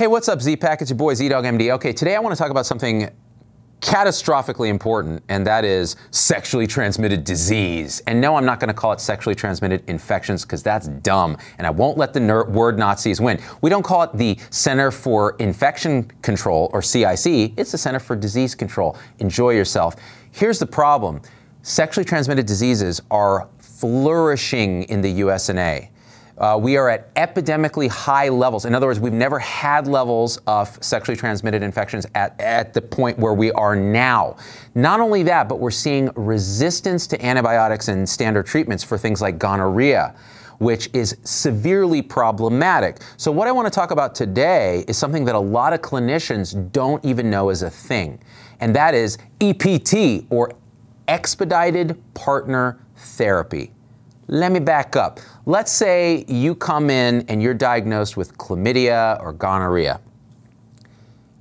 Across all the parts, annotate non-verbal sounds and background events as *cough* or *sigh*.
Hey, what's up, Z-Pak? It's your boy ZDoggMD. Okay, today I want to talk about something catastrophically important, and that is sexually transmitted disease. And no, I'm not going to call it sexually transmitted infections because that's dumb, and I won't let the ner- word Nazis win. We don't call it the Center for Infection Control, or CIC, it's the Center for Disease Control. Enjoy yourself. Here's the problem sexually transmitted diseases are flourishing in the USNA. Uh, we are at epidemically high levels. In other words, we've never had levels of sexually transmitted infections at, at the point where we are now. Not only that, but we're seeing resistance to antibiotics and standard treatments for things like gonorrhea which is severely problematic. So, what I want to talk about today is something that a lot of clinicians don't even know is a thing, and that is EPT, or expedited partner therapy. Let me back up. Let's say you come in and you're diagnosed with chlamydia or gonorrhea.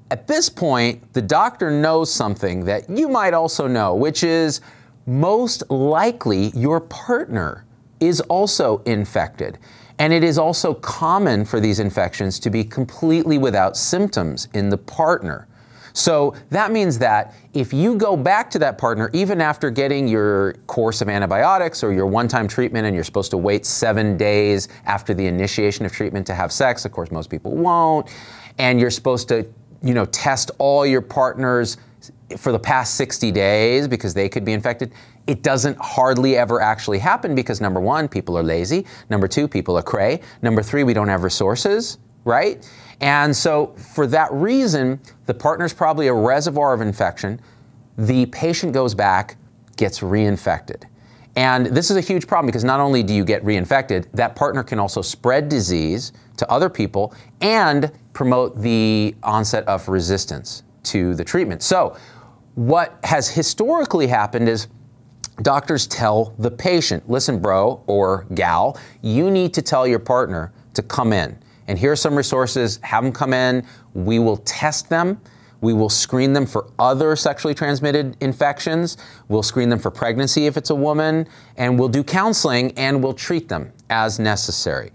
At this point, the doctor knows something that you might also know, which is most likely your partner is also infected. And it is also common for these infections to be completely without symptoms in the partner. So that means that if you go back to that partner, even after getting your course of antibiotics or your one time treatment, and you're supposed to wait seven days after the initiation of treatment to have sex, of course, most people won't, and you're supposed to you know, test all your partners for the past 60 days because they could be infected. It doesn't hardly ever actually happen because number one, people are lazy. Number two, people are cray. Number three, we don't have resources, right? And so, for that reason, the partner's probably a reservoir of infection. The patient goes back, gets reinfected. And this is a huge problem because not only do you get reinfected, that partner can also spread disease to other people and promote the onset of resistance to the treatment. So, what has historically happened is doctors tell the patient, listen, bro or gal, you need to tell your partner to come in and here are some resources. Have them come in. We will test them. We will screen them for other sexually transmitted infections. We'll screen them for pregnancy if it's a woman, and we'll do counseling and we'll treat them as necessary.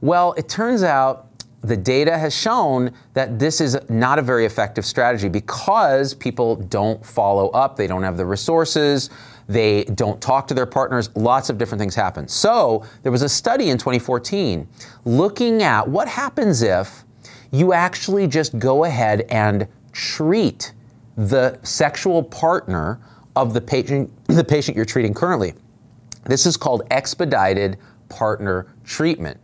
Well, it turns out the data has shown that this is not a very effective strategy because people don't follow up, they don't have the resources, they don't talk to their partners, lots of different things happen. So, there was a study in 2014 looking at what happens if you actually just go ahead and treat the sexual partner of the patient, *clears throat* the patient you're treating currently. This is called expedited partner treatment.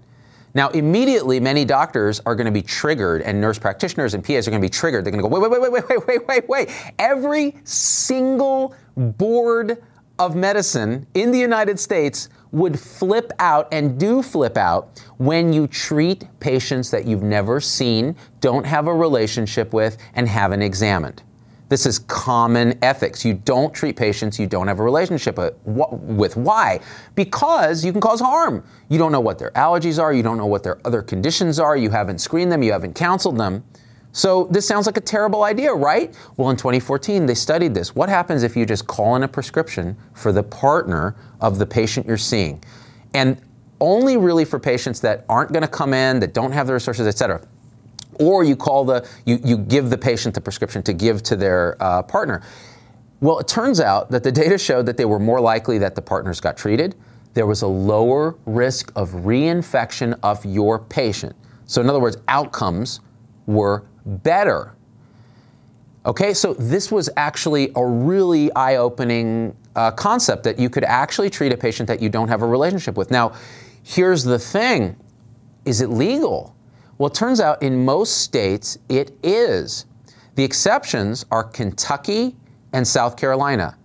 Now, immediately, many doctors are going to be triggered, and nurse practitioners and PAs are going to be triggered. They're going to go, wait, wait, wait, wait, wait, wait, wait, wait. Every single board of medicine in the United States would flip out and do flip out when you treat patients that you've never seen, don't have a relationship with, and haven't examined. This is common ethics. You don't treat patients you don't have a relationship with. Why? Because you can cause harm. You don't know what their allergies are, you don't know what their other conditions are, you haven't screened them, you haven't counseled them. So this sounds like a terrible idea, right? Well, in 2014, they studied this. What happens if you just call in a prescription for the partner of the patient you're seeing? And only really for patients that aren't going to come in, that don't have the resources, et cetera or you call the you, you give the patient the prescription to give to their uh, partner. Well, it turns out that the data showed that they were more likely that the partners got treated. There was a lower risk of reinfection of your patient. So, in other words, outcomes were better. Okay, so this was actually a really eye opening uh, concept that you could actually treat a patient that you don't have a relationship with. Now, here's the thing is it legal? Well, it turns out in most states it is. The exceptions are Kentucky and South Carolina.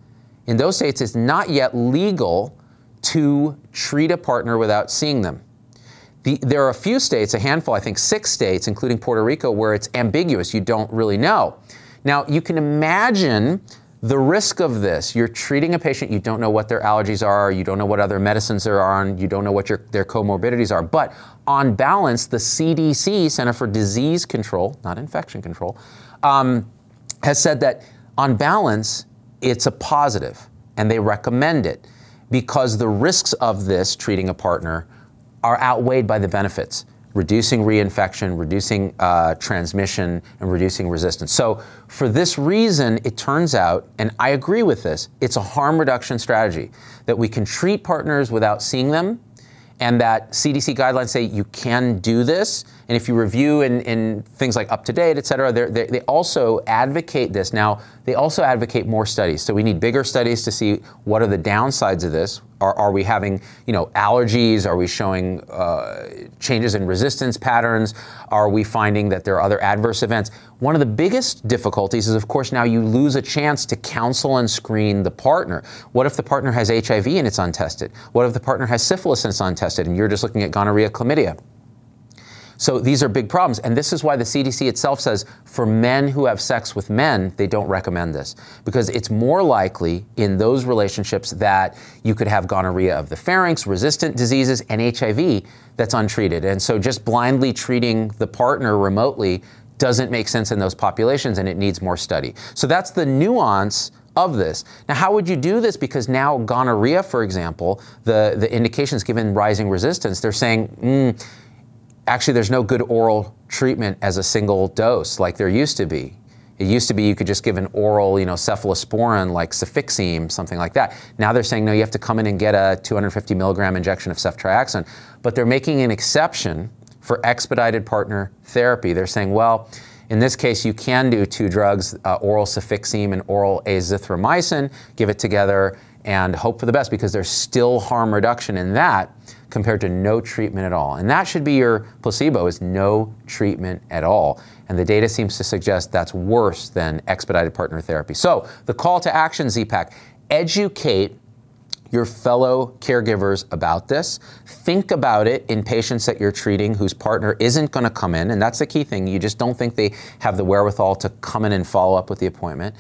In those states, it's not yet legal to treat a partner without seeing them. The, there are a few states, a handful, I think six states, including Puerto Rico, where it's ambiguous. You don't really know. Now, you can imagine the risk of this, you're treating a patient, you don't know what their allergies are, you don't know what other medicines they're on, you don't know what your, their comorbidities are. But on balance, the CDC, Center for Disease Control, not infection control, um, has said that on balance, it's a positive and they recommend it because the risks of this treating a partner are outweighed by the benefits. reducing reinfection, reducing uh, transmission, and reducing resistance. So, for this reason, it turns out, and I agree with this, it's a harm reduction strategy that we can treat partners without seeing them and that CDC guidelines say you can do this. And if you review in, in things like Up to Date, et cetera, they, they also advocate this. Now, they also advocate more studies. So we need bigger studies to see what are the downsides of this. Are, are we having, you know, allergies? Are we showing uh, changes in resistance patterns? Are we finding that there are other adverse events? One of the biggest difficulties is, of course, now you lose a chance to counsel and screen the partner. What if the partner has HIV and it's untested? What if the partner has syphilis and it's untested and you're just looking at gonorrhea, chlamydia? So these are big problems. And this is why the CDC itself says for men who have sex with men, they don't recommend this because it's more likely in those relationships that you could have gonorrhea of the pharynx, resistant diseases, and HIV that's untreated. And so just blindly treating the partner remotely doesn't make sense in those populations and it needs more study. So that's the nuance of this. Now, how would you do this? Because now gonorrhea, for example, the, the indications given rising resistance, they're saying, mm, actually there's no good oral treatment as a single dose like there used to be. It used to be you could just give an oral, you know, cephalosporin like cefixime, something like that. Now they're saying no, you have to come in and get a 250 milligram injection of ceftriaxone. But they're making an exception for expedited partner therapy. They're saying, well, in this case, you can do two drugs, uh, oral cefixime and oral azithromycin, give it together and hope for the best because there's still harm reduction in that compared to no treatment at all. And that should be your placebo is no treatment at all. And the data seems to suggest that's worse than expedited partner therapy. So the call to action, Z-Pak, educate your fellow caregivers about this. Think about it in patients that you're treating whose partner isn't going to come in, and that's the key thing. You just don't think they have the wherewithal to come in and follow up with the appointment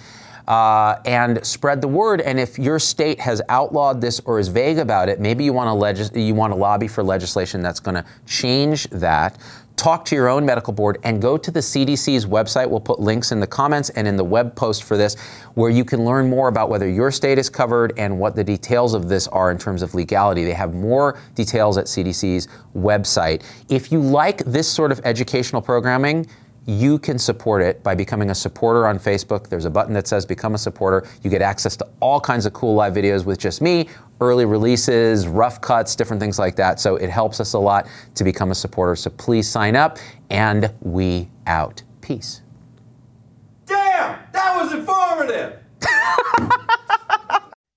uh, and spread the word. And if your state has outlawed this or is vague about it, maybe you want to legis- you want to lobby for legislation that's going to change that. Talk to your own medical board and go to the CDC's website. We'll put links in the comments and in the web post for this, where you can learn more about whether your state is covered and what the details of this are in terms of legality. They have more details at CDC's website. If you like this sort of educational programming, you can support it by becoming a supporter on Facebook. There's a button that says Become a Supporter. You get access to all kinds of cool live videos with just me, early releases, rough cuts, different things like that. So it helps us a lot to become a supporter. So please sign up, and we out. Peace. Damn, that was informative.